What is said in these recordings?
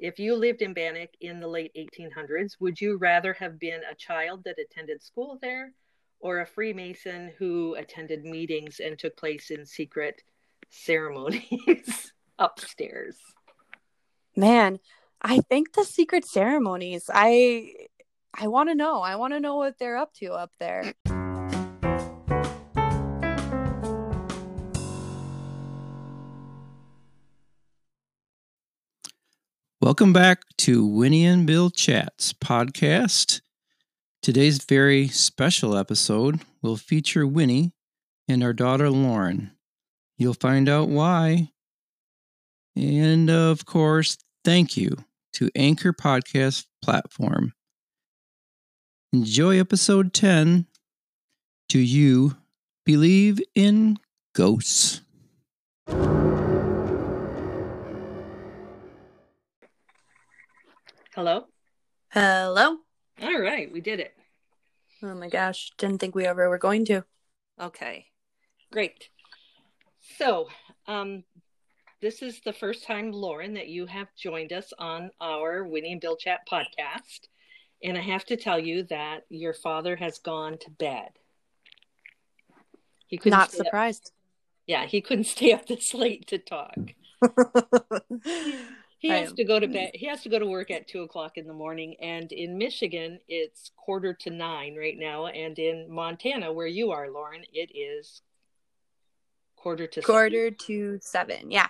if you lived in Bannack in the late 1800s, would you rather have been a child that attended school there or a Freemason who attended meetings and took place in secret ceremonies upstairs? Man, I think the secret ceremonies. I I want to know. I want to know what they're up to up there. Welcome back to Winnie and Bill Chats podcast. Today's very special episode will feature Winnie and our daughter Lauren. You'll find out why. And of course, thank you to Anchor Podcast Platform. Enjoy episode 10. Do you believe in ghosts? Hello? Hello. All right, we did it. Oh my gosh, didn't think we ever were going to. Okay, great. So, um, this is the first time, Lauren, that you have joined us on our Winnie and Bill Chat podcast. And I have to tell you that your father has gone to bed. He couldn't Not surprised. Up. Yeah, he couldn't stay up this late to talk. he has to go to bed. He has to go to work at two o'clock in the morning. And in Michigan, it's quarter to nine right now. And in Montana, where you are, Lauren, it is quarter to quarter seven. to seven. Yeah.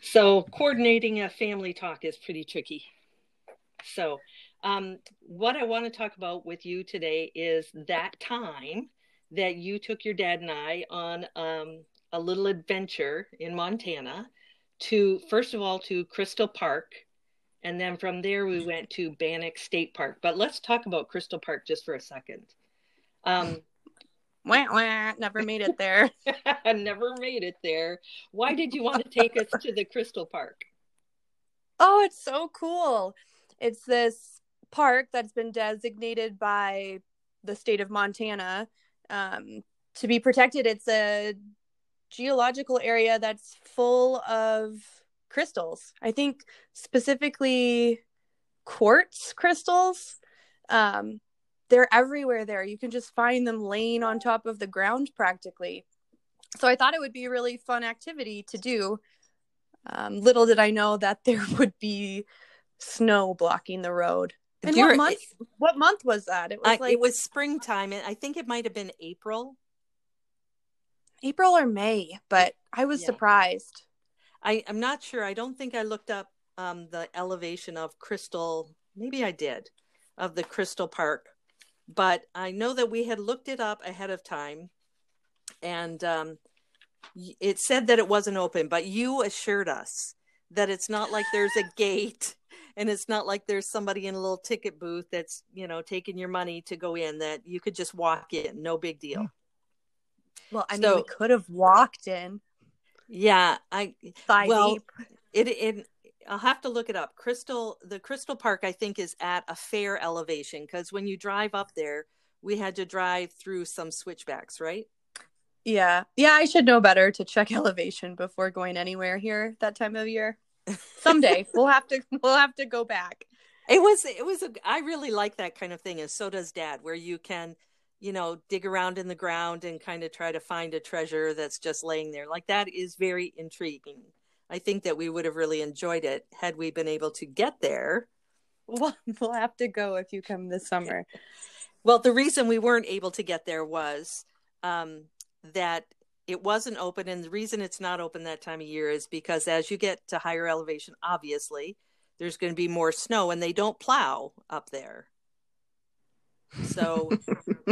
So coordinating a family talk is pretty tricky. So, um, what I want to talk about with you today is that time that you took your dad and I on um, a little adventure in Montana to first of all to Crystal Park, and then from there we went to Bannack State Park. But let's talk about Crystal Park just for a second. Um, wah, wah, never made it there. never made it there. Why did you want to take us to the Crystal Park? Oh, it's so cool. It's this park that's been designated by the state of Montana um, to be protected. It's a geological area that's full of crystals. I think specifically quartz crystals. Um, they're everywhere there. You can just find them laying on top of the ground practically. So I thought it would be a really fun activity to do. Um, little did I know that there would be snow blocking the road. And what month? What month was that? It was uh, like it was springtime. I think it might have been April. April or May, but I was yeah. surprised. I, I'm not sure. I don't think I looked up um, the elevation of Crystal. Maybe I did, of the Crystal Park, but I know that we had looked it up ahead of time, and um, it said that it wasn't open. But you assured us that it's not like there's a gate and it's not like there's somebody in a little ticket booth that's you know taking your money to go in that you could just walk in no big deal well, I so, mean, we could have walked in. Yeah, I thigh well, deep. It it I'll have to look it up. Crystal, the Crystal Park, I think, is at a fair elevation because when you drive up there, we had to drive through some switchbacks, right? Yeah, yeah. I should know better to check elevation before going anywhere here that time of year. Someday we'll have to we'll have to go back. It was it was a I really like that kind of thing, and so does Dad, where you can you know, dig around in the ground and kind of try to find a treasure that's just laying there. Like that is very intriguing. I think that we would have really enjoyed it had we been able to get there. Well, we'll have to go if you come this summer. well, the reason we weren't able to get there was um, that it wasn't open. And the reason it's not open that time of year is because as you get to higher elevation, obviously, there's going to be more snow and they don't plow up there. So,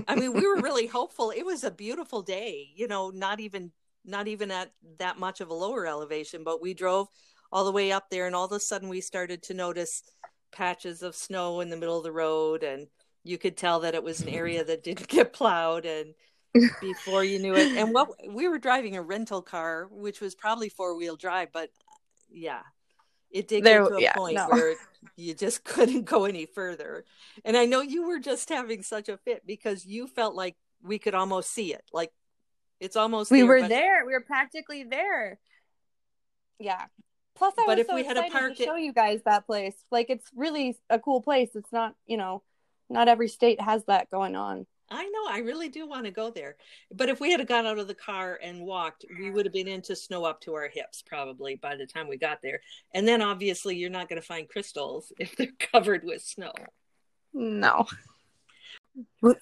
I mean, we were really hopeful. It was a beautiful day, you know, not even not even at that much of a lower elevation, but we drove all the way up there and all of a sudden we started to notice patches of snow in the middle of the road and you could tell that it was an area that didn't get plowed and before you knew it and what we were driving a rental car which was probably four-wheel drive but yeah it did there, get to a yeah, point no. where you just couldn't go any further. And I know you were just having such a fit because you felt like we could almost see it. Like it's almost we there, were but... there. We were practically there. Yeah. Plus, I But was if so we had a park to that- show you guys that place. Like, it's really a cool place. It's not, you know, not every state has that going on. I know. I really do want to go there. But if we had got out of the car and walked, we would have been into snow up to our hips probably by the time we got there. And then obviously you're not going to find crystals if they're covered with snow. No. We-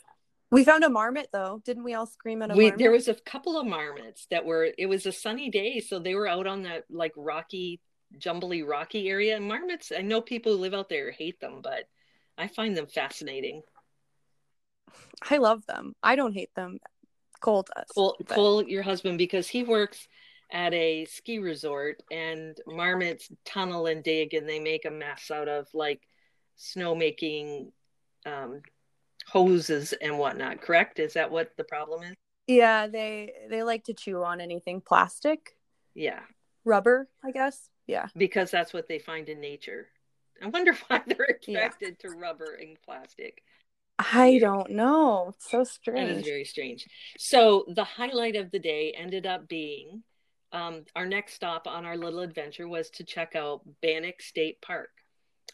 We found a marmot though. Didn't we all scream at a We marmot? there was a couple of marmots that were it was a sunny day, so they were out on that like rocky, jumbly rocky area. And marmots, I know people who live out there hate them, but I find them fascinating. I love them. I don't hate them. Cole does. Cole, but- Cole, your husband, because he works at a ski resort and marmots tunnel and dig and they make a mess out of like snow making um, hoses and whatnot. Correct? Is that what the problem is? Yeah, they they like to chew on anything plastic, Yeah, rubber, I guess. Yeah. because that's what they find in nature. I wonder why they're Yeah. attracted to rubber and plastic. I don't know. It's so That is strange. very strange. So the highlight of the day ended up being um, our next stop on our little adventure was to check out Bannack State Park,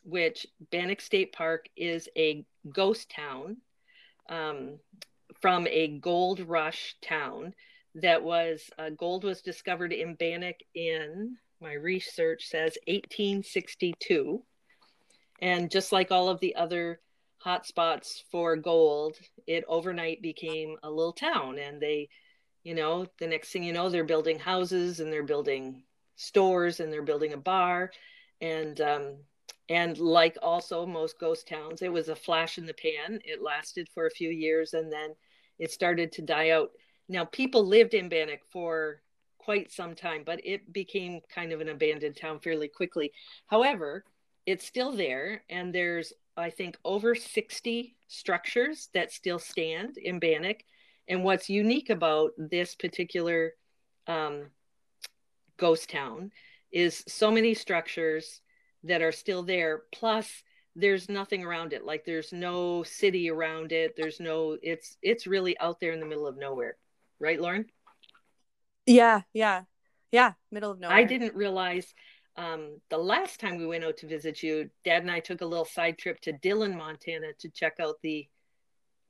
which Bannack State Park is a ghost town um, from a gold rush town that was uh, gold was discovered in Bannack in my research says 1862, and just like all of the other hotspots for gold, it overnight became a little town. And they, you know, the next thing you know, they're building houses and they're building stores and they're building a bar. And, um, and like also most ghost towns, it was a flash in the pan. It lasted for a few years and then it started to die out. Now, people lived in Bannack for quite some time, but it became kind of an abandoned town fairly quickly. However, it's still there, and there's I think over 60 structures that still stand in Bannack. And what's unique about this particular um, ghost town is so many structures that are still there. Plus, there's nothing around it. Like there's no city around it. There's no. It's it's really out there in the middle of nowhere, right, Lauren? Yeah, yeah. Yeah, middle of nowhere. I didn't realize um, the last time we went out to visit you, Dad and I took a little side trip to Dillon, Montana to check out the,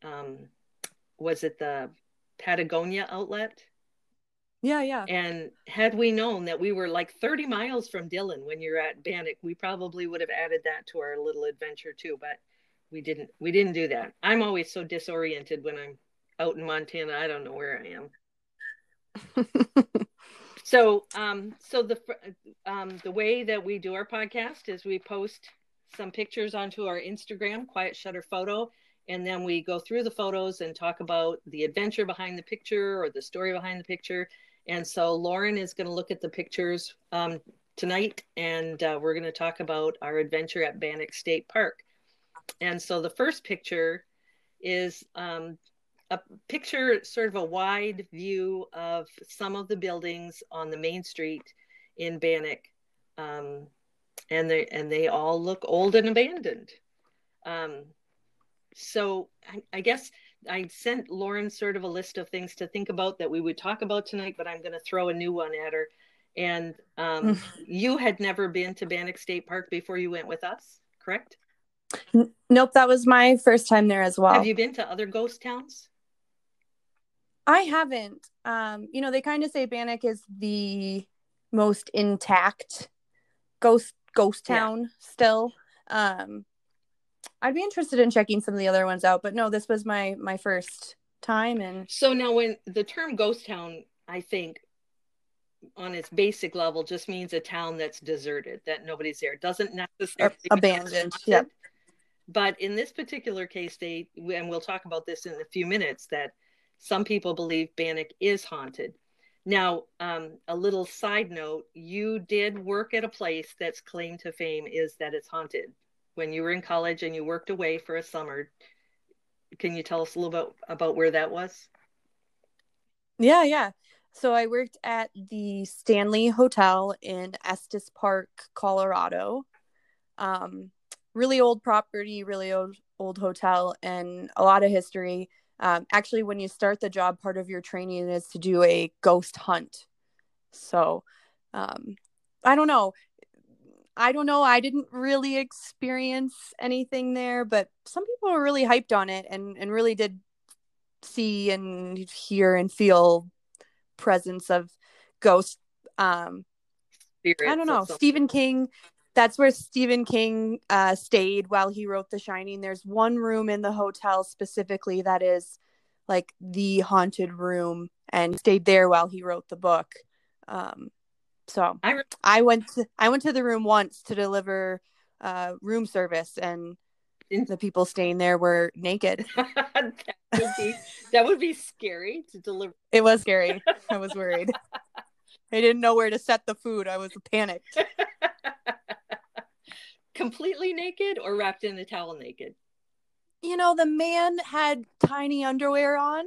um, was it the Patagonia outlet? Yeah, yeah. And had we known that we were like 30 miles from Dillon when you're at Bannack, we probably would have added that to our little adventure too, but we didn't. We didn't do that. I'm always so disoriented when I'm out in Montana. I don't know where I am. So, um, so the um, the way that we do our podcast is we post some pictures onto our Instagram, Quiet Shutter Photo, and then we go through the photos and talk about the adventure behind the picture or the story behind the picture. And so Lauren is going to look at the pictures um, tonight, and uh, we're going to talk about our adventure at Bannack State Park. And so the first picture is um, a picture sort of a wide view of some of the buildings on the main street in Bannack. Um, and they and they all look old and abandoned. Um, so I, I guess I sent Lauren sort of a list of things to think about that we would talk about tonight, but I'm going to throw a new one at her. And um, you had never been to Bannack State Park before you went with us, correct? Nope, that was my first time there as well. Have you been to other ghost towns? I haven't. Um, you know, they kind of say Bannack is the most intact ghost ghost Yeah. town still. Um, I'd be interested in checking some of the other ones out, but no, this was my my first time, and So now, when the term ghost town, I think on its basic level just means a town that's deserted, that nobody's there. Doesn't necessarily abandoned, yep. But in this particular case, they and we'll talk about this in a few minutes that some people believe Bannack is haunted. Now, um, a little side note: you did work at a place that's claim to fame is that it's haunted. When you were in college and you worked away for a summer, can you tell us a little bit about where that was? yeah, yeah. So I worked at the Stanley Hotel in Estes Park, Colorado. Um, really old property, really old old hotel, and a lot of history. Um, actually, when you start the job, part of your training is to do a ghost hunt. So, um, I don't know. I don't know. I didn't really experience anything there, but some people were really hyped on it and and really did see and hear and feel presence of ghosts. Um, I don't know. Stephen King. That's where Stephen King uh, stayed while he wrote The Shining. There's one room in the hotel specifically that is like the haunted room, and stayed there while he wrote the book. Um, so I, re- I went to I went to the room once to deliver uh, room service, and the people staying there were naked. that, would be, that would be scary to deliver. It was scary. I was worried. I didn't know where to set the food. I was panicked. Completely naked or wrapped in a towel naked? You know, the man had tiny underwear on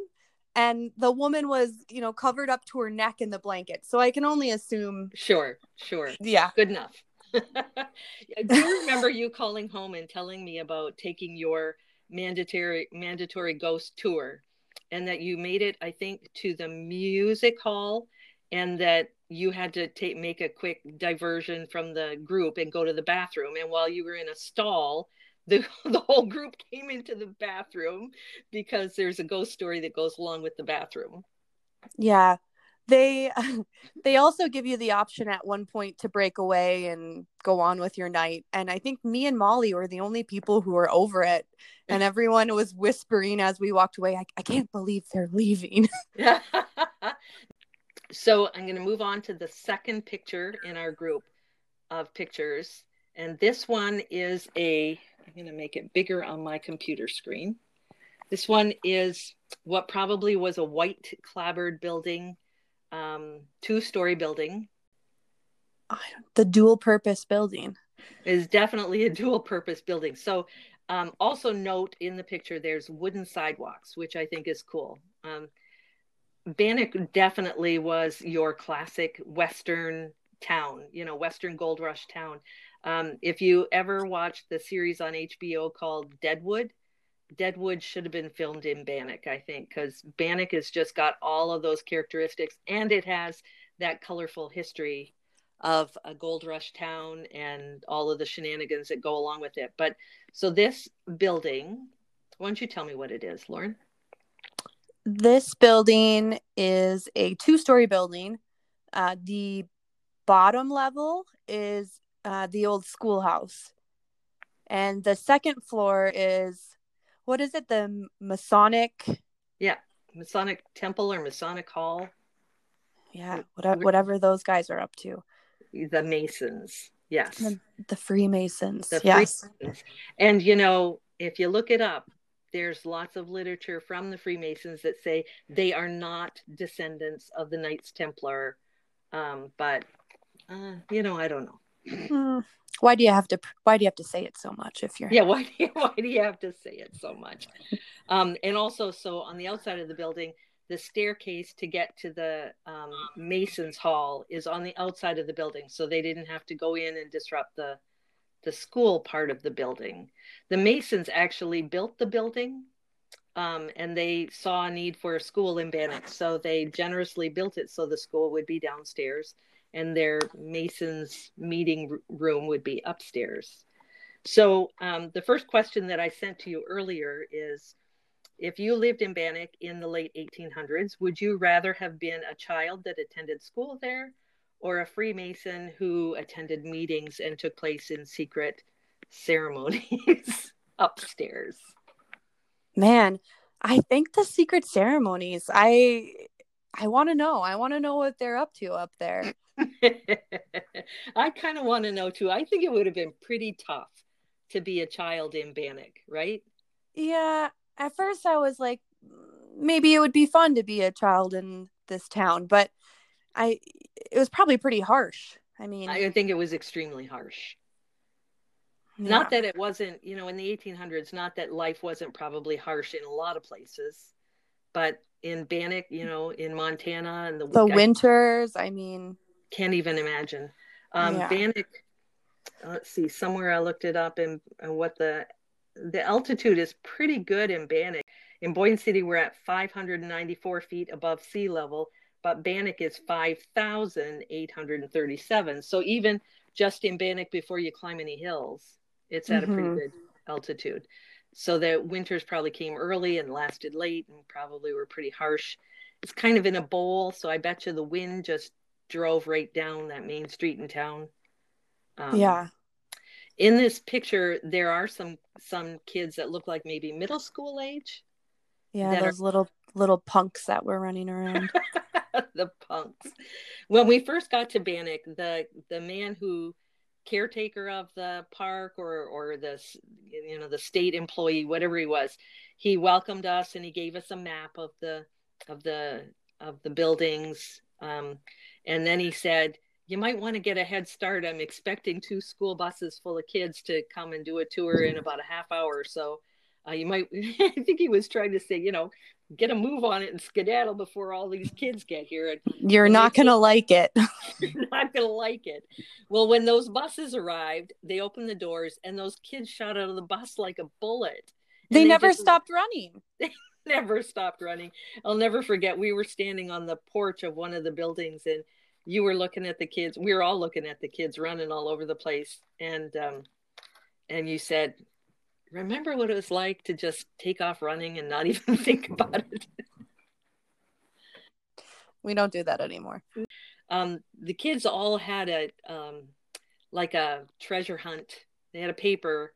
and the woman was you know covered up to her neck in the blanket. So i can only assume sure sure. Yeah. Good enough. I do you remember you calling home and telling me about taking your mandatory mandatory ghost tour and that you made it i think to the music hall and that you had to take make a quick diversion from the group and go to the bathroom and while you were in a stall the, the whole group came into the bathroom because there's a ghost story that goes along with the bathroom. Yeah. They they also give you the option at one point to break away and go on with your night. And I think me and Molly were the only people who were over it. And everyone was whispering as we walked away, I, I can't believe they're leaving. so I'm going to move on to the second picture in our group of pictures. And this one is a I'm going to make it bigger on my computer screen. This one is what probably was a white clapboard building, um, two story building. The dual purpose building is definitely a dual purpose building. So, um, also note in the picture there's wooden sidewalks, which I think is cool. Um, Bannack definitely was your classic Western town, you know, Western Gold Rush town. Um, if you ever watched the series on HBO called Deadwood, Deadwood should have been filmed in Bannack, I think, because Bannack has just got all of those characteristics and it has that colorful history of a gold rush town and all of the shenanigans that go along with it. But so this building, why don't you tell me what it is, Lauren? This building is a two story building. Uh, the bottom level is uh, the old schoolhouse. And the second floor is what is it? The Masonic. Yeah, Masonic Temple or Masonic Hall. Yeah, whatever, whatever those guys are up to. The Masons. Yes. The, the Freemasons. The yes. Freemasons. And you know, if you look it up, there's lots of literature from the Freemasons that say they are not descendants of the Knights Templar. Um, but uh, you know, I don't know. Hmm. Why do you have to? Why do you have to say it so much? If you're yeah, why do you, why do you have to say it so much? Um, and also, so on the outside of the building, the staircase to get to the um, Masons Hall is on the outside of the building, so they didn't have to go in and disrupt the the school part of the building. The Masons actually built the building, um, and they saw a need for a school in Bannack. so they generously built it so the school would be downstairs and their Masons meeting room would be upstairs. So um, the first question that I sent to you earlier is if you lived in Bannack in the late 1800s, would you rather have been a child that attended school there or a Freemason who attended meetings and took place in secret ceremonies upstairs? Man, I think the secret ceremonies. I I want to know. I want to know what they're up to up there. I kind of want to know too. I think it would have been pretty tough to be a child in Bannack, right? Yeah. At first, I was like, mm, maybe it would be fun to be a child in this town, but I, it was probably pretty harsh. I mean, I think it was extremely harsh. Yeah. Not that it wasn't, you know, in the 1800s, not that life wasn't probably harsh in a lot of places, but in Bannack, you know, in Montana and the, the winters, I mean, can't even imagine. Um, yeah. Bannack, let's see, somewhere I looked it up and, and what the the altitude is pretty good in Bannack. In Boyne City, we're at 594 feet above sea level, but Bannack is 5,837. So even just in Bannack before you climb any hills. It's at mm-hmm. a pretty mm-hmm. good altitude. So the winters probably came early and lasted late and probably were pretty harsh. It's kind of in a bowl, so I bet you the wind just drove right down that main street in town. Um, yeah. In this picture, there are some some kids that look like maybe middle school age. Yeah, those are... little little punks that were running around. the punks. When we first got to Bannack, the the man who caretaker of the park or or the you know the state employee whatever he was he welcomed us and he gave us a map of the of the of the buildings um, and then he said you might want to get a head start i'm expecting two school buses full of kids to come and do a tour in about a half hour or so uh, you might i think he was trying to say you know get a move on it and skedaddle before all these kids get here. And you're not going to like it. not going to like it. Well, when those buses arrived, they opened the doors and those kids shot out of the bus like a bullet. They, they, never just, stopped running. They never stopped running. I'll never forget. We were standing on the porch of one of the buildings and you were looking at the kids. We were all looking at the kids running all over the place. And, um, and you said, remember what it was like to just take off running and not even think about it. we don't do that anymore. Um, the kids all had a um, like a treasure hunt. They had a paper,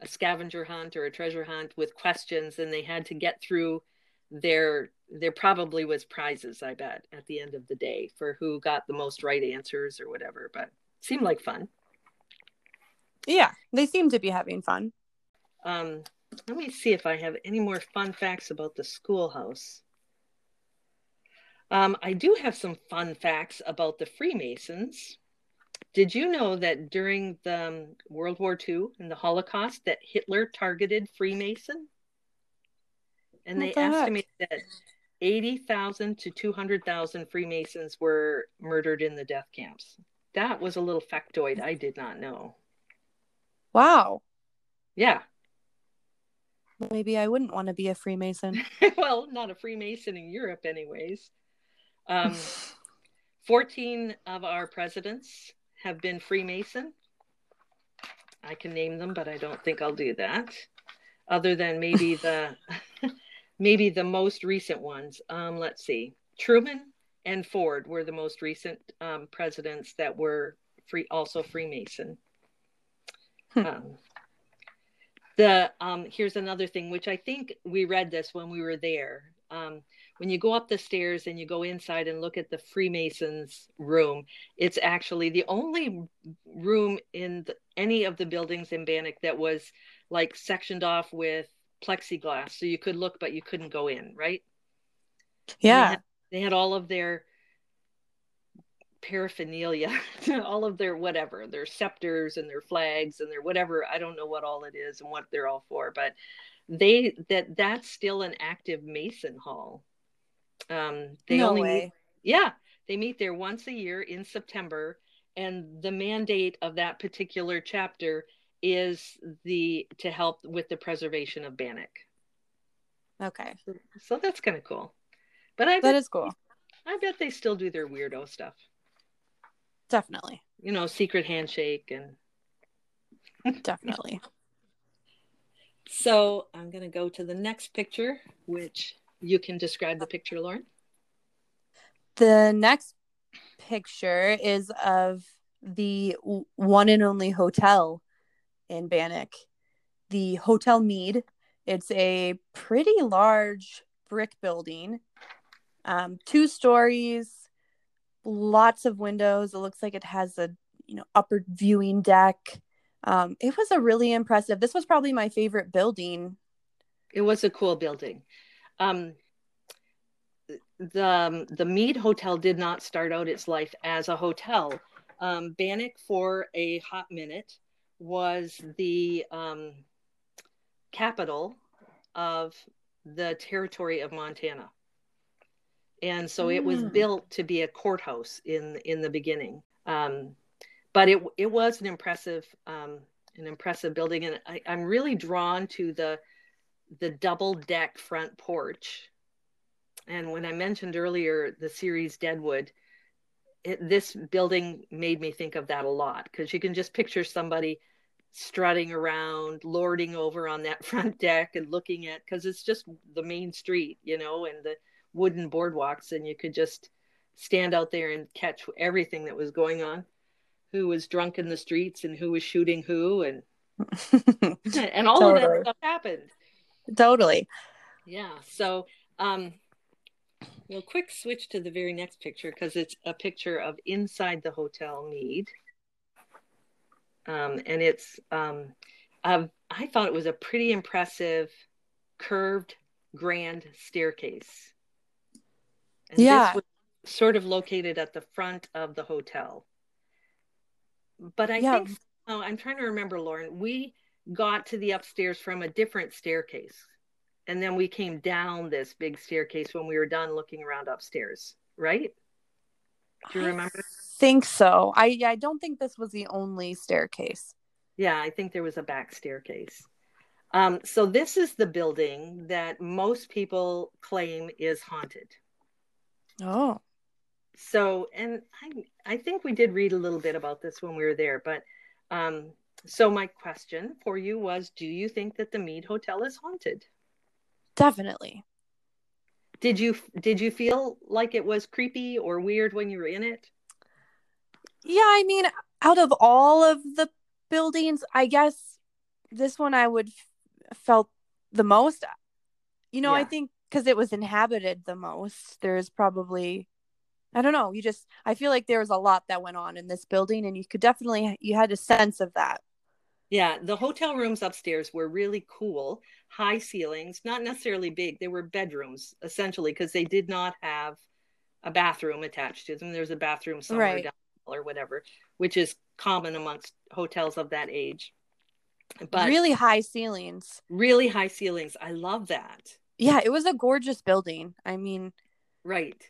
a scavenger hunt or a treasure hunt with questions, and they had to get through their. There probably was prizes, I bet, at the end of the day for who got the most right answers or whatever. But seemed like fun. Yeah, they seem to be having fun. Um, let me see if I have any more fun facts about the schoolhouse. Um, I do have some fun facts about the Freemasons. Did you know that during the um, World War II and the Holocaust that Hitler targeted Freemason? And what they the estimate that 80,000 to 200,000 Freemasons were murdered in the death camps. That was a little factoid I did not know. Wow. Yeah. Maybe I wouldn't want to be a Freemason. well, not a Freemason in Europe, anyways. Um, 14 of our presidents have been Freemason. I can name them, but I don't think I'll do that. Other than maybe the maybe the most recent ones. Um, let's see. Truman and Ford were the most recent um, presidents that were free, also Freemason. Hmm. Um, the um, here's another thing which i think we read this when we were there. Um, when you go up the stairs and you go inside and look at the freemasons room it's actually the only room in the, any of the buildings in Bannack that was like sectioned off with plexiglass so you could look but you couldn't go in right? Yeah they had, they had all of their paraphernalia, all of their whatever, their scepters and their flags and their whatever. I don't know what all it is and what they're all for, but they that that's still an active Mason Hall. Um, they no only way. Meet, yeah, they meet there once a year in September, and the mandate of that particular chapter is the to help with the preservation of Bannack. Okay, so, so that's kind of cool. But I that bet, is cool. I bet they still do their weirdo stuff. Definitely. You know, secret handshake and definitely. So I'm going to go to the next picture, which you can describe the picture, Lauren. The next picture is of the one and only hotel in Bannack, the Hotel Meade. It's a pretty large brick building, um, two stories, lots of windows. It looks like it has a you know upper viewing deck. Um, it was a really impressive. This was probably my favorite building. It was a cool building. Um, the um, the Meade Hotel did not start out its life as a hotel. Um, Bannack, for a hot minute, was the um, capital of the territory of Montana and so mm. it was mm. built to be a courthouse in in the beginning. Um, but it it was an impressive um, an impressive building, and I, I'm really drawn to the the double deck front porch. And when I mentioned earlier the series Deadwood, it, this building made me think of that a lot because you can just picture somebody strutting around, lording over on that front deck and looking at because it's just the main street, you know, and the wooden boardwalks, and you could just stand out there and catch everything that was going on. Who was drunk in the streets and who was shooting who and and all totally. of that stuff happened. Totally. Yeah. So um we'll quick switch to the very next picture because it's a picture of inside the Hotel Meade. Um, and it's um, I thought it was a pretty impressive curved grand staircase. And yeah. This was sort of located at the front of the hotel. But I yeah. think oh, I'm trying to remember, Lauren. We got to the upstairs from a different staircase. And then we came down this big staircase when we were done looking around upstairs, right? Do you remember? Think so. I I don't think this was the only staircase. Yeah, I think there was a back staircase. Um, so this is the building that most people claim is haunted. Oh. So, and I I think we did read a little bit about this when we were there, but um, so my question for you was, do you think that the Meade Hotel is haunted? Definitely. Did you did you feel like it was creepy or weird when you were in it? Yeah, I mean, out of all of the buildings, I guess this one I would f- felt the most. You know, yeah. I think because it was inhabited the most, there's probably I don't know. You just I feel like there was a lot that went on in this building, and you could definitely you had a sense of that. Yeah, the hotel rooms upstairs were really cool, high ceilings, not necessarily big. They were bedrooms essentially because they did not have a bathroom attached to them. There's a bathroom somewhere right. down or whatever, which is common amongst hotels of that age. But really high ceilings. Really high ceilings. I love that. Yeah, it was a gorgeous building. I mean, right.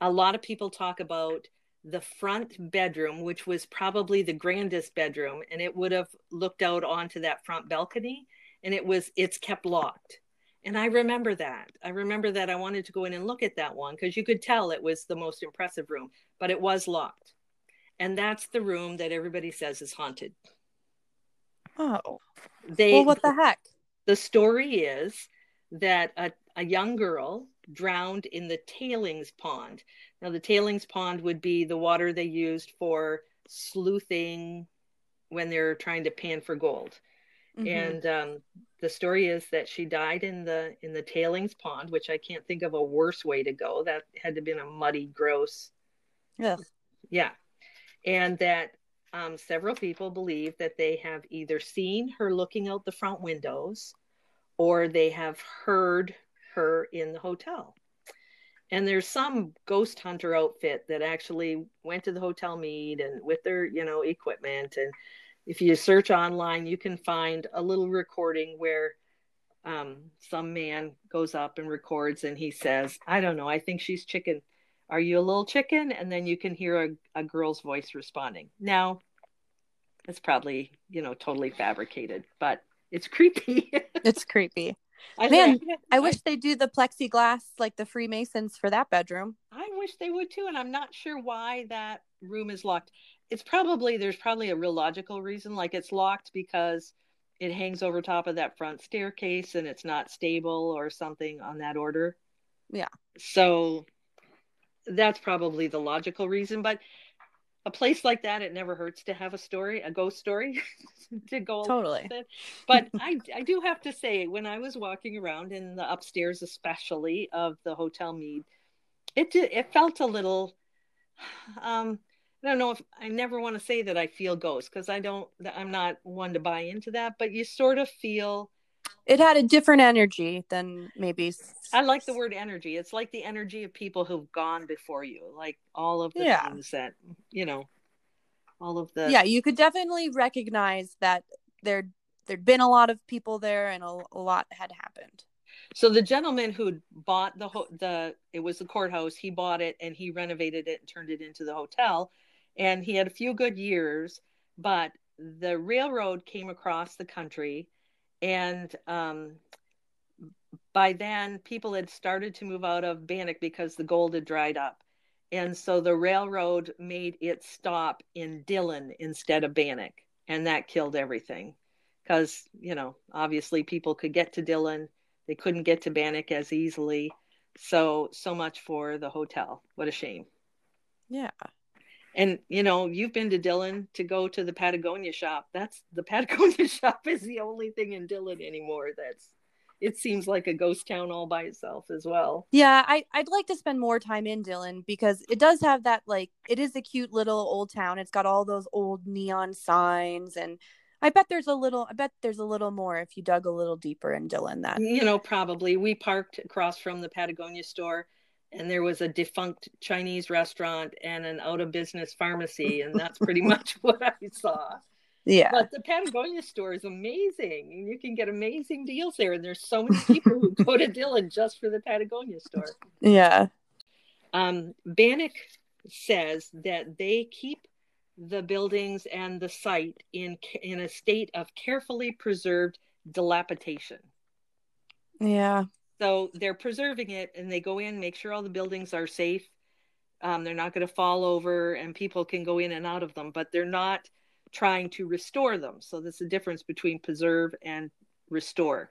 A lot of people talk about the front bedroom, which was probably the grandest bedroom, and it would have looked out onto that front balcony, and it was it's kept locked. And I remember that. I remember that I wanted to go in and look at that one because you could tell it was the most impressive room, but it was locked. And that's the room that everybody says is haunted. Oh. They Well, what the heck? The story is that a, a young girl drowned in the tailings pond. Now, the tailings pond would be the water they used for sluicing when they're trying to pan for gold. Mm-hmm. And um, the story is that she died in the in the tailings pond, which I can't think of a worse way to go. That had to have been a muddy, gross. Yeah. Yeah. And that um, several people believe that they have either seen her looking out the front windows or they have heard her in the hotel. And there's some ghost hunter outfit that actually went to the hotel Meade and with their, you know, equipment. And if you search online, you can find a little recording where um, some man goes up and records and he says, I don't know, I think she's chicken. Are you a little chicken? And then you can hear a, a girl's voice responding. Now, it's probably, you know, totally fabricated, but it's creepy. it's creepy. I Man, I, I wish they do the plexiglass like the Freemasons for that bedroom. I wish they would too, and I'm not sure why that room is locked. It's probably there's probably a real logical reason, like it's locked because it hangs over top of that front staircase and it's not stable or something on that order. Yeah. So that's probably the logical reason, but a place like that, it never hurts to have a story, a ghost story to go totally. But I, I do have to say, when I was walking around in the upstairs, especially of the Hotel Meade, it did, it felt a little. Um, I don't know if I never want to say that I feel ghosts because I don't. I'm not one to buy into that, but you sort of feel it had a different energy than maybe i like the word energy it's like the energy of people who've gone before you like all of the yeah. things that you know all of the yeah you could definitely recognize that there there'd been a lot of people there and a, a lot had happened so the gentleman who bought the ho- the it was the courthouse he bought it and he renovated it and turned it into the hotel and he had a few good years but the railroad came across the country and um, by then people had started to move out of Bannack because the gold had dried up And so the railroad made its stop in Dillon instead of Bannack, and that killed everything. Because, you know, obviously people could get to Dillon, they couldn't get to Bannack as easily. So, so much for the hotel. What a shame. Yeah. And you know, you've been to Dillon to go to the Patagonia shop. That's the Patagonia shop is the only thing in Dillon anymore that's it seems like a ghost town all by itself as well. Yeah, I I'd like to spend more time in Dillon because it does have that like it is a cute little old town. It's got all those old neon signs and I bet there's a little I bet there's a little more if you dug a little deeper in Dillon that. You know, probably we parked across from the Patagonia store and there was a defunct Chinese restaurant and an out of business pharmacy, and that's pretty much what I saw. Yeah. But the Patagonia store is amazing. And you can get amazing deals there. And there's so many people who go to Dillon just for the Patagonia store. Yeah. Um, Bannack says that they keep the buildings and the site in in a state of carefully preserved dilapidation. Yeah. So they're preserving it and they go in, make sure all the buildings are safe. Um, they're not going to fall over and people can go in and out of them, but they're not trying to restore them. So there's a difference between preserve and restore.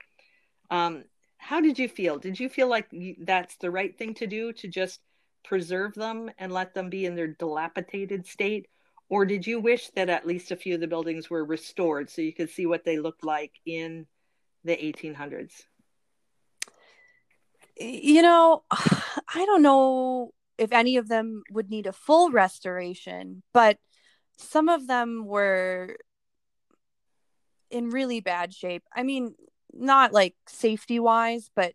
Um, how did you feel? Did you feel like that's the right thing to do to just preserve them and let them be in their dilapidated state? Or did you wish that at least a few of the buildings were restored so you could see what they looked like in the 1800s? You know, I don't know if any of them would need a full restoration, but some of them were in really bad shape. I mean, not like safety wise, but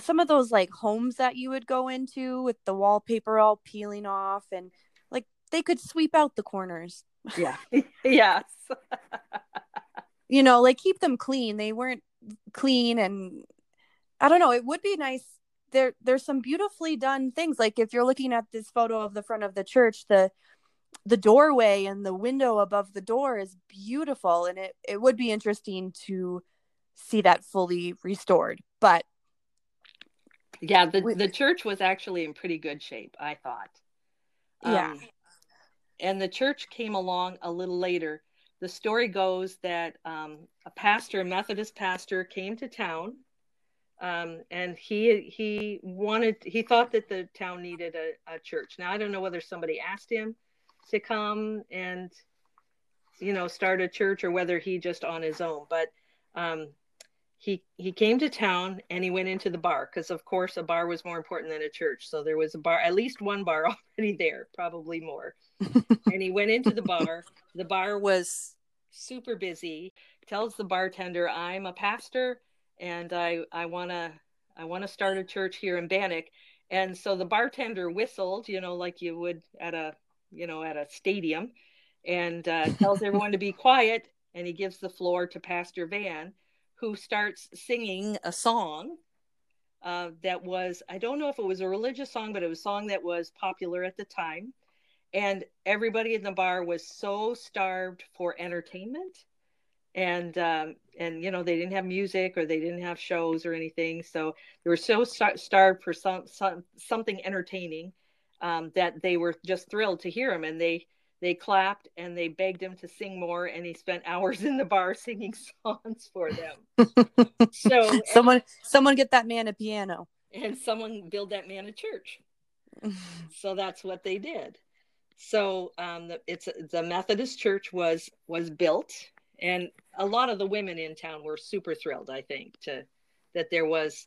some of those like homes that you would go into with the wallpaper all peeling off and like they could sweep out the corners. Yeah. yes. you know, like keep them clean. They weren't clean and I don't know. It would be nice. There, there's some beautifully done things. Like if you're looking at this photo of the front of the church, the the doorway and the window above the door is beautiful, and it it would be interesting to see that fully restored. But yeah, the we, the church was actually in pretty good shape. I thought. Yeah. Um, and the church came along a little later. The story goes that um, a pastor, a Methodist pastor, came to town um, and he he wanted he thought that the town needed a, a church. Now I don't know whether somebody asked him to come and you know start a church or whether he just on his own, but um, he he came to town and he went into the bar because of course a bar was more important than a church. So there was a bar, at least one bar already there, probably more. and he went into the bar. The bar was super busy. Tells the bartender, "I'm a pastor." And I I want to I want to start a church here in Bannack. And so the bartender whistled, you know, like you would at a you know at a stadium, and uh, tells everyone to be quiet. And he gives the floor to Pastor Van, who starts singing a song uh, that was I don't know if it was a religious song, but it was a song that was popular at the time. And everybody in the bar was so starved for entertainment and um, and you know they didn't have music or they didn't have shows or anything so they were so star- starved for some, some something entertaining um, that they were just thrilled to hear him and they they clapped and they begged him to sing more and he spent hours in the bar singing songs for them. So someone and, someone get that man a piano. And someone build that man a church. So that's what they did. So um, the, it's the methodist church was was built and a lot of the women in town were super thrilled i think to that there was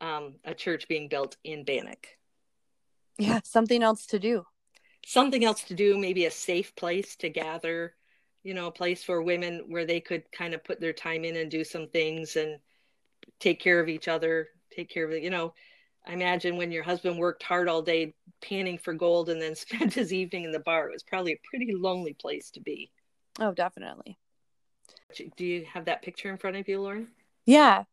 um, a church being built in Bannack. yeah something else to do. Something else to do maybe a safe place to gather you know a place for women where they could kind of put their time in and do some things and take care of each other take care of it you know i imagine when your husband worked hard all day panning for gold and then spent his evening in the bar it was probably a pretty lonely place to be. Oh definitely do you have that picture in front of you, Lauren? Yeah.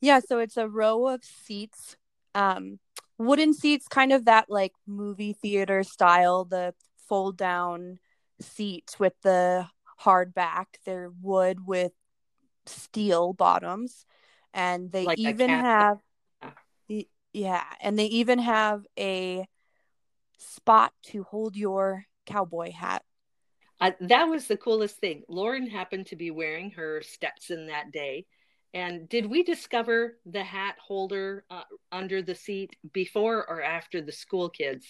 Yeah. So it's a row of seats, um, wooden seats, kind of that like movie theater style, the fold down seats with the hard back. They're wood with steel bottoms. And they like even have, yeah. And they even have a spot to hold your cowboy hat. Uh, that was the coolest thing. Lauren happened to be wearing her Stetson that day. And did we discover the hat holder uh, under the seat before or after the school kids?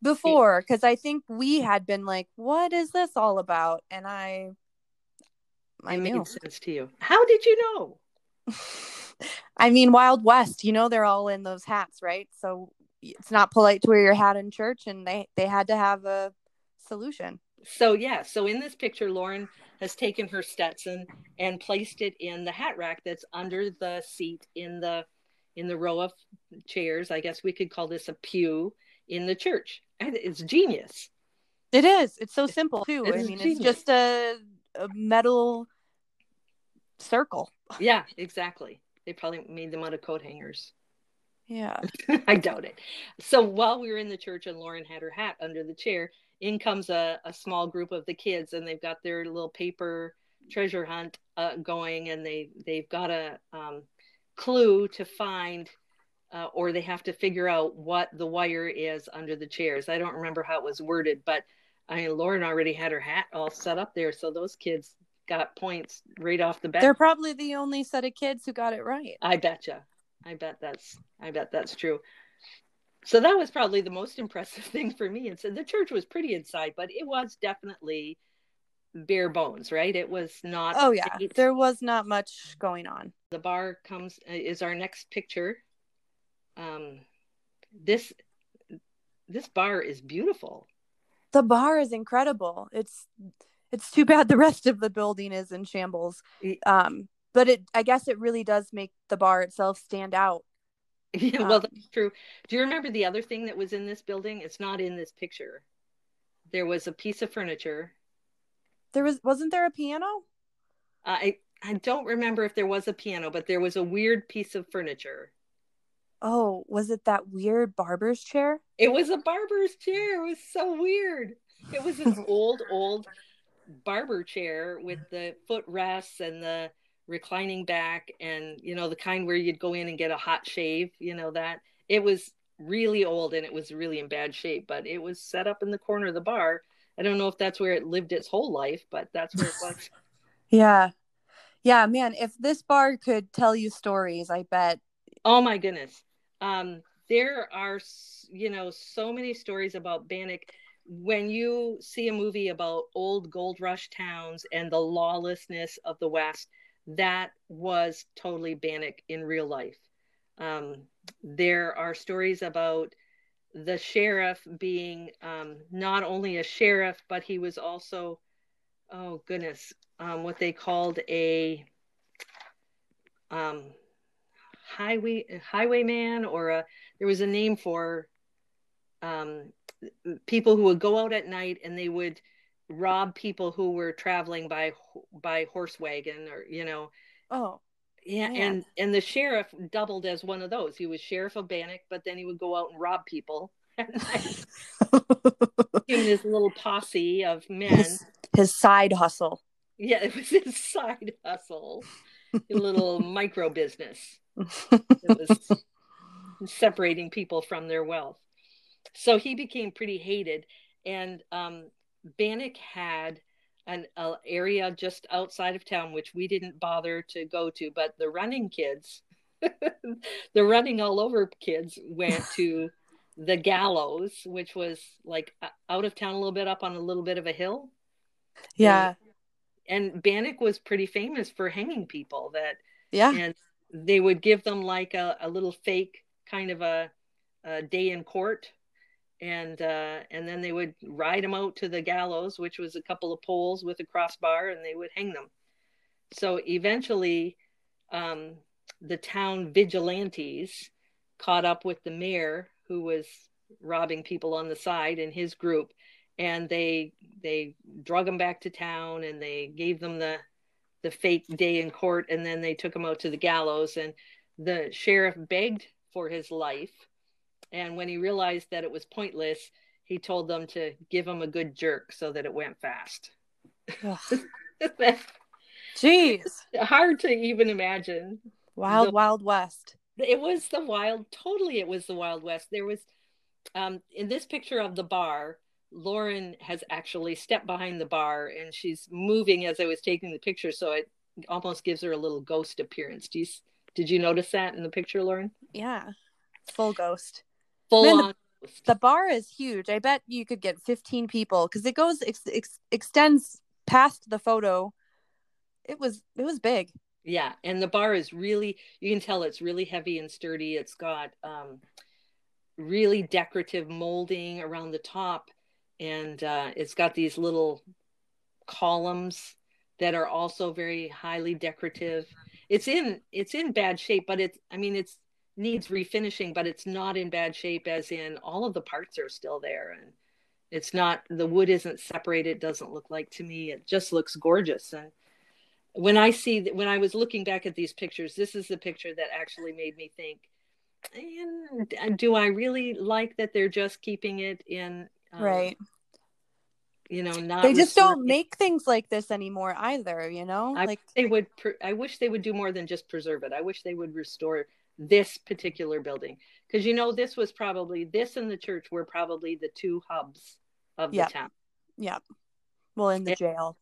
Before, because I think we had been like, "What is this all about?" And I, I it made sense to you. How did you know? I mean, Wild West. You know, they're all in those hats, right? So it's not polite to wear your hat in church, and they they had to have a solution. So yeah, so in this picture, Lauren has taken her Stetson and placed it in the hat rack that's under the seat in the in the row of chairs. I guess we could call this a pew in the church. And it's genius. It is. It's so simple too. It I mean, genius. it's just a, a metal circle. Yeah, exactly. They probably made them out of coat hangers. Yeah. I doubt it. So while we were in the church and Lauren had her hat under the chair, in comes a, a small group of the kids and they've got their little paper treasure hunt uh, going and they they've got a um, clue to find uh, or they have to figure out what the wire is under the chairs. I don't remember how it was worded, but I mean, Lauren already had her hat all set up there, so those kids got points right off the bat. They're probably the only set of kids who got it right. I betcha. I bet that's I bet that's true. So that was probably the most impressive thing for me. And so the church was pretty inside, but it was definitely bare bones, right? It was not. Oh yeah, there was not much going on. The bar comes uh, is our next picture. Um, this this bar is beautiful. The bar is incredible. It's it's too bad the rest of the building is in shambles. Um, but it I guess it really does make the bar itself stand out Yeah, well, that's true. Do you remember the other thing that was in this building? It's not in this picture. There was a piece of furniture. There was wasn't there a piano? I I don't remember if there was a piano, but there was a weird piece of furniture. Oh, was it that weird barber's chair? It was a barber's chair. It was so weird. It was this old, old barber chair with the footrests and the reclining back and you know the kind where you'd go in and get a hot shave you know that it was really old and it was really in bad shape but it was set up in the corner of the bar. I don't know if that's where it lived its whole life but that's where it was. Yeah. Yeah man if this bar could tell you stories i bet. Oh my goodness. Um there are you know so many stories about Bannack. When you see a movie about old gold rush towns and the lawlessness of the west that was totally Bannack in real life. Um, there are stories about the sheriff being um, not only a sheriff, but he was also, oh goodness, um, what they called a um, highway highwayman, or a there was a name for um, people who would go out at night and they would rob people who were traveling by by horse wagon or you know. Oh yeah man. and and the sheriff doubled as one of those. He was sheriff of Bannack but then he would go out and rob people. In his little posse of men. His, his side hustle. Yeah it was his side hustle. A little micro business it was separating people from their wealth. So he became pretty hated. And um, Bannack had an area just outside of town, which we didn't bother to go to, but the running kids, the running all over kids went to the gallows, which was like uh, out of town a little bit up on a little bit of a hill. Yeah. And, and Bannack was pretty famous for hanging people that, yeah. And they would give them like a, a little fake kind of a, a day in court and uh, and then they would ride them out to the gallows, which was a couple of poles with a crossbar, and they would hang them. So eventually, um, the town vigilantes caught up with the mayor, who was robbing people on the side, and his group, and they they drug them back to town, and they gave them the the fake day in court, and then they took him out to the gallows, and the sheriff begged for his life and when he realized that it was pointless, he told them to give him a good jerk so that it went fast. Jeez. Hard to even imagine. Wild, the, Wild West. It was the wild, totally, it was the Wild West. There was um, in this picture of the bar, Lauren has actually stepped behind the bar and she's moving as I was taking the picture, so it almost gives her a little ghost appearance. Do you, did you notice that in the picture, Lauren? Yeah, full ghost. Full Man, on. ghost. The bar is huge. I bet you could get 15 people because it goes ex- ex- extends past the photo. It was it was big. Yeah, and the bar is really you can tell it's really heavy and sturdy. It's got um really decorative molding around the top and uh it's got these little columns that are also very highly decorative. It's in it's in bad shape, but it's I mean it's needs refinishing, but it's not in bad shape as in all of the parts are still there and it's not the wood isn't separated, doesn't look like to me. It just looks gorgeous and when I see that when I was looking back at these pictures, this is the picture that actually made me think, and do I really like that they're just keeping it in um, right. You know, not They just restoring don't make things like this anymore either, you know? I like they would. pr- I wish they would do more than just preserve it. I wish they would restore this particular building because you know this was probably this and the church were probably the two hubs of Yep. the town. yeah. Well, in the Yeah. jail.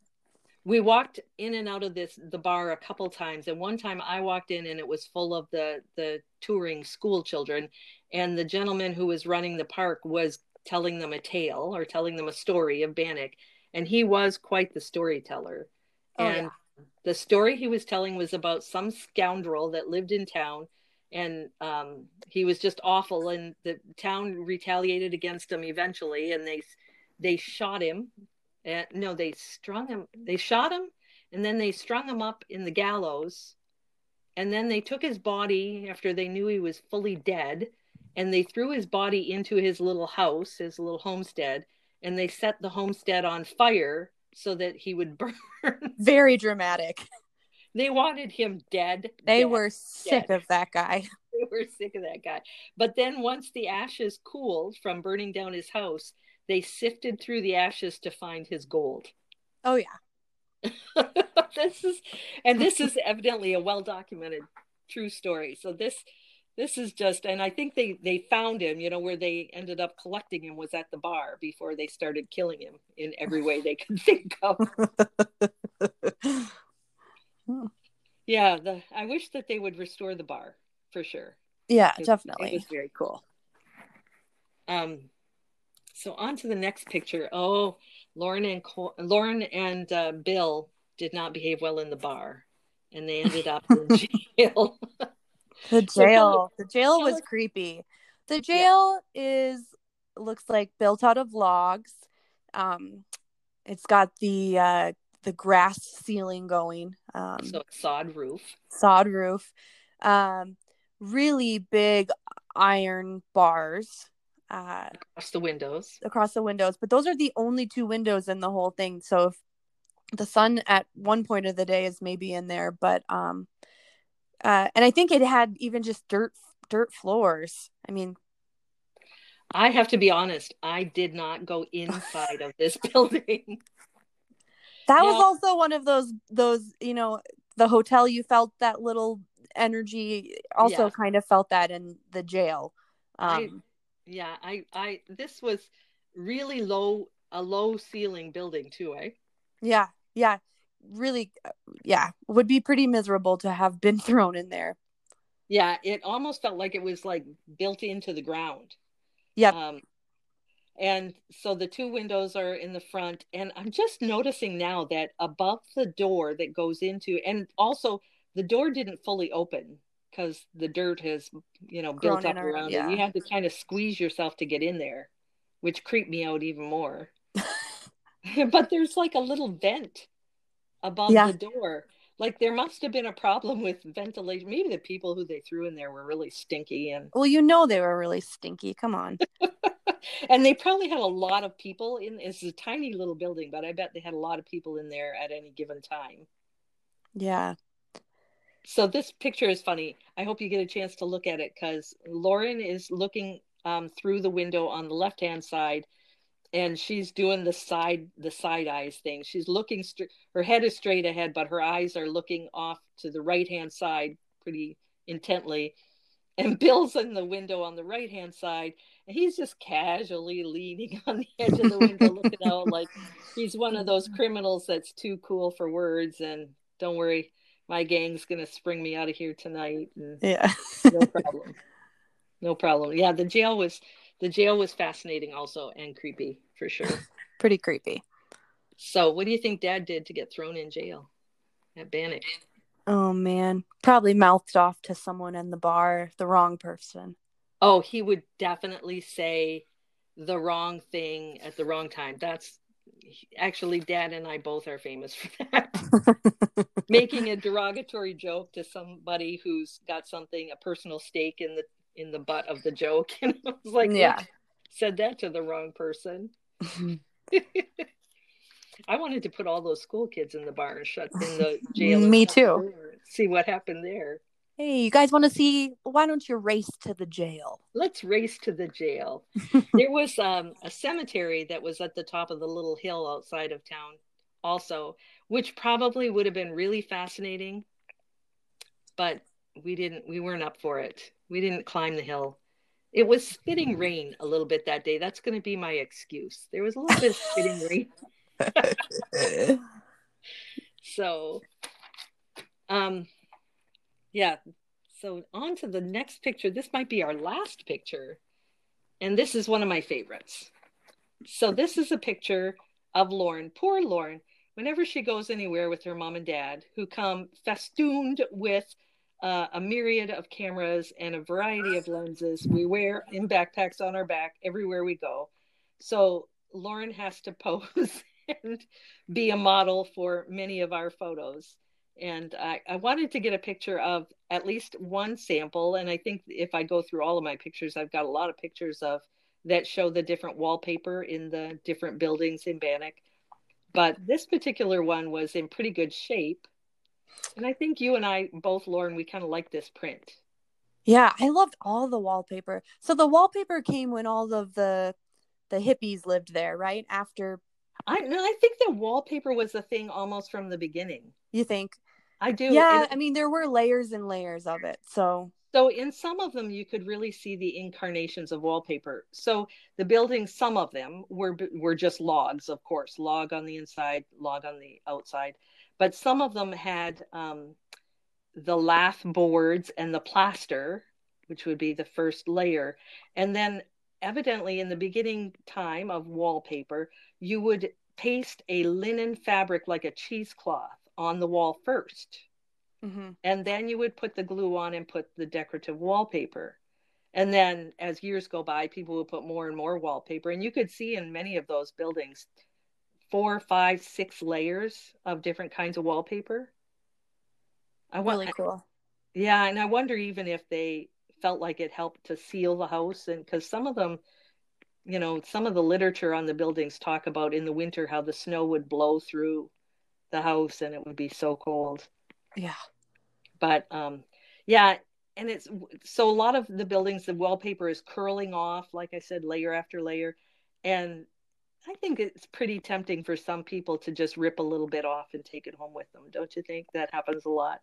we walked in and out of this the bar a couple times and one time i walked in and it was full of the the touring school children and the gentleman who was running the park was telling them a tale or telling them a story of Bannack and he was quite the storyteller Oh, and the story he was telling was about some scoundrel that lived in town and um, he was just awful and the town retaliated against him eventually and they they shot him. And no they strung him they shot him and then they strung him up in the gallows. And then they took his body after they knew he was fully dead and they threw his body into his little house his little homestead and they set the homestead on fire so that he would burn. Very dramatic. They wanted him dead They dead. were sick dead. of that guy. they were sick of that guy. But then once the ashes cooled from burning down his house, they sifted through the ashes to find his gold. Oh yeah. this is and this is evidently a well documented true story. So this this is just and I think they they found him, you know, where they ended up collecting him was at the bar before they started killing him in every way they could think of. Yeah, the I wish that they would restore the bar for sure. yeah, It- definitely. It was very cool. Um, so on to the next picture. Oh, Lauren and Col- Lauren and uh, Bill did not behave well in the bar, and they ended up in jail. The jail. The jail was creepy. The jail is looks like built out of logs. Um, it's got the uh, the grass ceiling going. Um, so sod roof. sod roof. Um, really big iron bars uh, across the windows. across the windows, but those are the only two windows in the whole thing. So if the sun at one point of the day is maybe in there, but um, uh, and I think it had even just dirt dirt floors. I mean, I have to be honest. I did not go inside of this building. That was also one of those those you know the hotel you felt that little energy. Also, Yeah. kind of felt that in the jail. I- Um, yeah, I, I, this was really low, a low ceiling building too, eh? Yeah, yeah, really, yeah, would be pretty miserable to have been thrown in there. Yeah, it almost felt like it was like built into the ground. Yeah. Um, and so the two windows are in the front, and I'm just noticing now that above the door that goes into, and also the door didn't fully open because the dirt has, you know, built up around yeah. it. You have to kind of squeeze yourself to get in there, which creeped me out even more. but there's like a little vent above Yeah. the door. Like there must have been a problem with ventilation. Maybe the people who they threw in there were really stinky and Well, you know they were really stinky. Come on. and they probably had a lot of people in it's a tiny little building, but I bet they had a lot of people in there at any given time. Yeah. So this picture is funny. I hope you get a chance to look at it because Lauren is looking um, through the window on the left hand side, and she's doing the side the side eyes thing. She's looking straight. Her head is straight ahead, but her eyes are looking off to the right hand side pretty intently. and Bill's in the window on the right hand side, and he's just casually leaning on the edge of the window, looking out like he's one of those criminals that's too cool for words. And don't worry, my gang's gonna spring me out of here tonight. And Yeah. no problem. No problem. Yeah, the jail was the jail was fascinating also and creepy for sure. Pretty creepy. So, what do you think Dad did to get thrown in jail at Bannack? Oh man. Probably mouthed off to someone in the bar, the wrong person. Oh, he would definitely say the wrong thing at the wrong time. That's actually Dad and I both are famous for that. Making a derogatory joke to somebody who's got something, a personal stake in the in the butt of the joke, and I was like, Yeah. said that to the wrong person. I wanted to put all those school kids in the barn shut in the jail. Me too. See what happened there. hey, you guys want to see? Why don't you race to the jail? Let's race to the jail. there was um, a cemetery that was at the top of the little hill outside of town, also, which probably would have been really fascinating, but we didn't. We weren't up for it. We didn't climb the hill. It was spitting rain a little bit that day. That's going to be my excuse. There was a little bit of spitting rain. So, um, yeah. So on to the next picture. This might be our last picture, and this is one of my favorites. So this is a picture of Lauren. Poor Lauren. Whenever she goes anywhere with her mom and dad, who come festooned with uh, a myriad of cameras and a variety of lenses, we wear in backpacks on our back everywhere we go. So Lauren has to pose and be a model for many of our photos. And I, I wanted to get a picture of at least one sample. And I think if I go through all of my pictures, I've got a lot of pictures of that show the different wallpaper in the different buildings in Bannack. But this particular one was in pretty good shape. And I think you and I both, Lauren, we kind of like this print. Yeah, I loved all the wallpaper. So the wallpaper came when all of the the hippies lived there, right? After I no, I think the wallpaper was a thing almost from the beginning. you think. I do. Yeah, And- I mean there were layers and layers of it. So So in some of them, you could really see the incarnations of wallpaper. So the buildings, some of them were were just logs, of course, log on the inside, log on the outside, but some of them had um, the lath boards and the plaster, which would be the first layer, and then evidently in the beginning time of wallpaper, you would paste a linen fabric like a cheesecloth on the wall first. Mhm. and then you would put the glue on and put the decorative wallpaper. And then as years go by people would put more and more wallpaper. And you could see in many of those buildings four five six layers of different kinds of wallpaper i want really cool. yeah and i wonder even if they felt like it helped to seal the house and because some of them you know some of the literature on the buildings talk about in the winter how the snow would blow through the house and it would be so cold Yeah. but um yeah and it's so a lot of the buildings the wallpaper is curling off like i said layer after layer and i think it's pretty tempting for some people to just rip a little bit off and take it home with them don't you think that happens a lot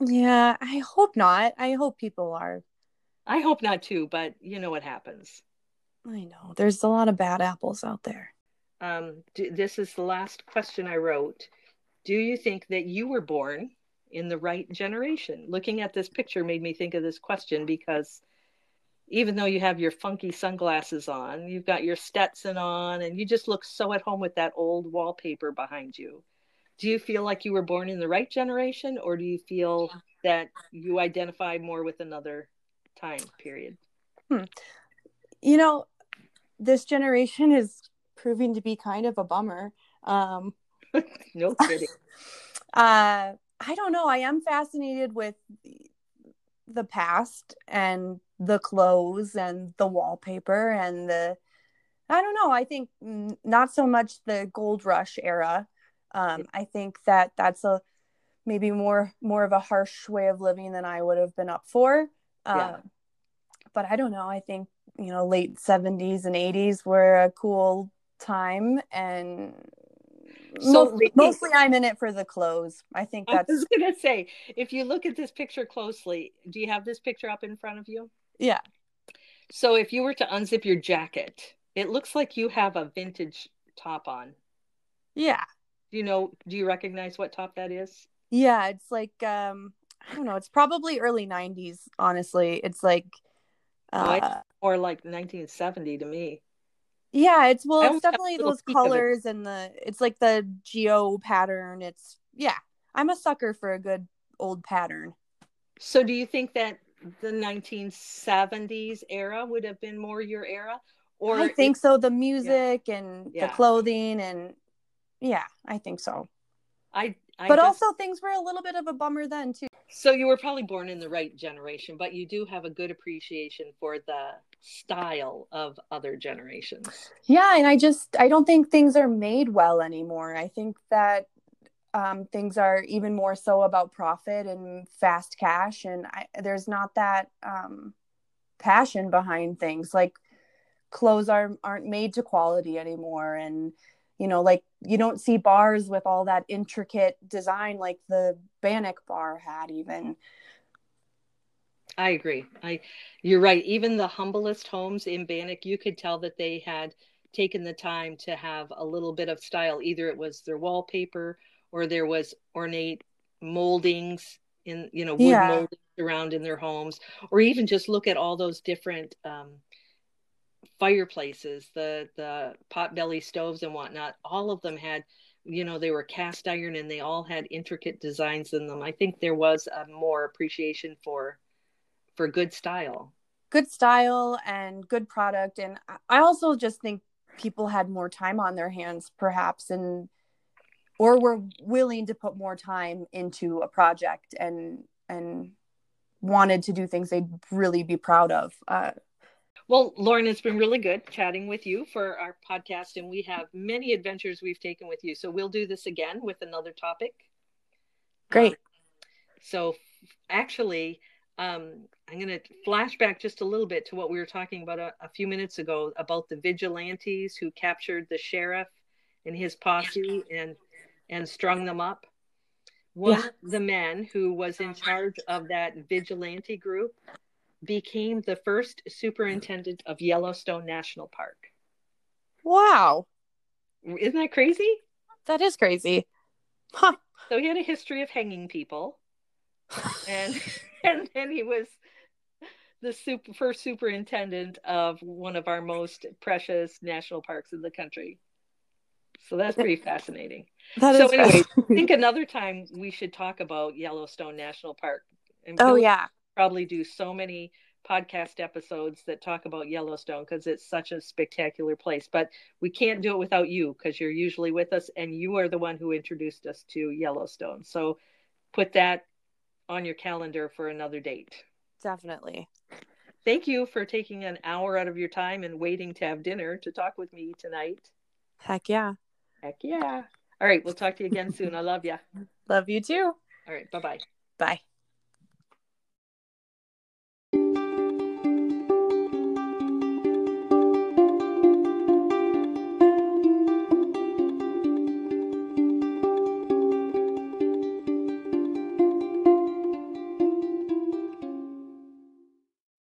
Yeah, I hope not. I hope people are. i hope not too but you know what happens I know. There's a lot of bad apples out there. um do, this is the last question i wrote do you think that you were born in the right generation looking at this picture made me think of this question because even though you have your funky sunglasses on, you've got your Stetson on, and you just look so at home with that old wallpaper behind you. Do you feel like you were born in the right generation, or do you feel that you identify more with another time period? You know, this generation is proving to be kind of a bummer. Um No kidding. uh I don't know. I am fascinated with the past and the clothes and the wallpaper and the I don't know. I think not so much the gold rush era. Um, I think that that's a maybe more more of a harsh way of living than I would have been up for. Um, Yeah. But I don't know. I think you know late seventies and eighties were a cool time, and So- mostly, mostly I'm in it for the clothes. I think that's. I was going to say, if you look at this picture closely, do you have this picture up in front of you? Yeah. So if you were to unzip your jacket, it looks like you have a vintage top on. Yeah. Do you know, do you recognize what top that is? Yeah, it's like um I don't know, it's probably early 90s, honestly. It's like Oh, uh Or like 1970 to me. yeah, it's well it's almost have a definitely those peek of it. colors and the it's like the geo pattern. It's yeah. I'm a sucker for a good old pattern. So do you think that the 1970s era would have been more your era? Or I think so. The music and Yeah. the clothing and yeah, I think so. I, I but just- also things were a little bit of a bummer then too. so you were probably born in the right generation, but you do have a good appreciation for the style of other generations. Yeah, and I just I don't think things are made well anymore. I think that um, things are even more so about profit and fast cash, and I, there's not that um, passion behind things. Like clothes are aren't made to quality anymore, and you know, like you don't see bars with all that intricate design like the Bannack bar had. Even I agree. I you're right. Even the humblest homes in Bannack, you could tell that they had taken the time to have a little bit of style. Either it was their wallpaper or there was ornate moldings in you know wood Yeah. moldings around in their homes, or even just look at all those different um, fireplaces, the the potbelly stoves and whatnot. All of them had you know they were cast iron and they all had intricate designs in them. I think there was a more appreciation for for good style. good style and good product and I- i also just think people had more time on their hands perhaps and or were willing to put more time into a project and and wanted to do things they'd really be proud of uh, Well, Lauren, it's been really good chatting with you for our podcast, and we have many adventures we've taken with you. So we'll do this again with another topic. Great. Um, so, actually, um, I'm going to flash back just a little bit to what we were talking about a, a few minutes ago about the vigilantes who captured the sheriff and his posse and and strung them up. One Yeah. of the men who was in charge of that vigilante group became the first superintendent of Yellowstone National Park. wow Isn't that crazy? that is crazy huh So he had a history of hanging people, and and then he was the super, first superintendent of one of our most precious national parks in the country. So that's pretty fascinating. that So anyway, I think another time we should talk about Yellowstone National Park. And oh yeah probably do so many podcast episodes that talk about Yellowstone because it's such a spectacular place. But we can't do it without you because you're usually with us and you are the one who introduced us to Yellowstone. So put that on your calendar for another date. definitely Thank you for taking an hour out of your time and waiting to have dinner to talk with me tonight. heck yeah Heck yeah. All right. We'll talk to you again soon. I love you. love you too All right. Bye bye. bye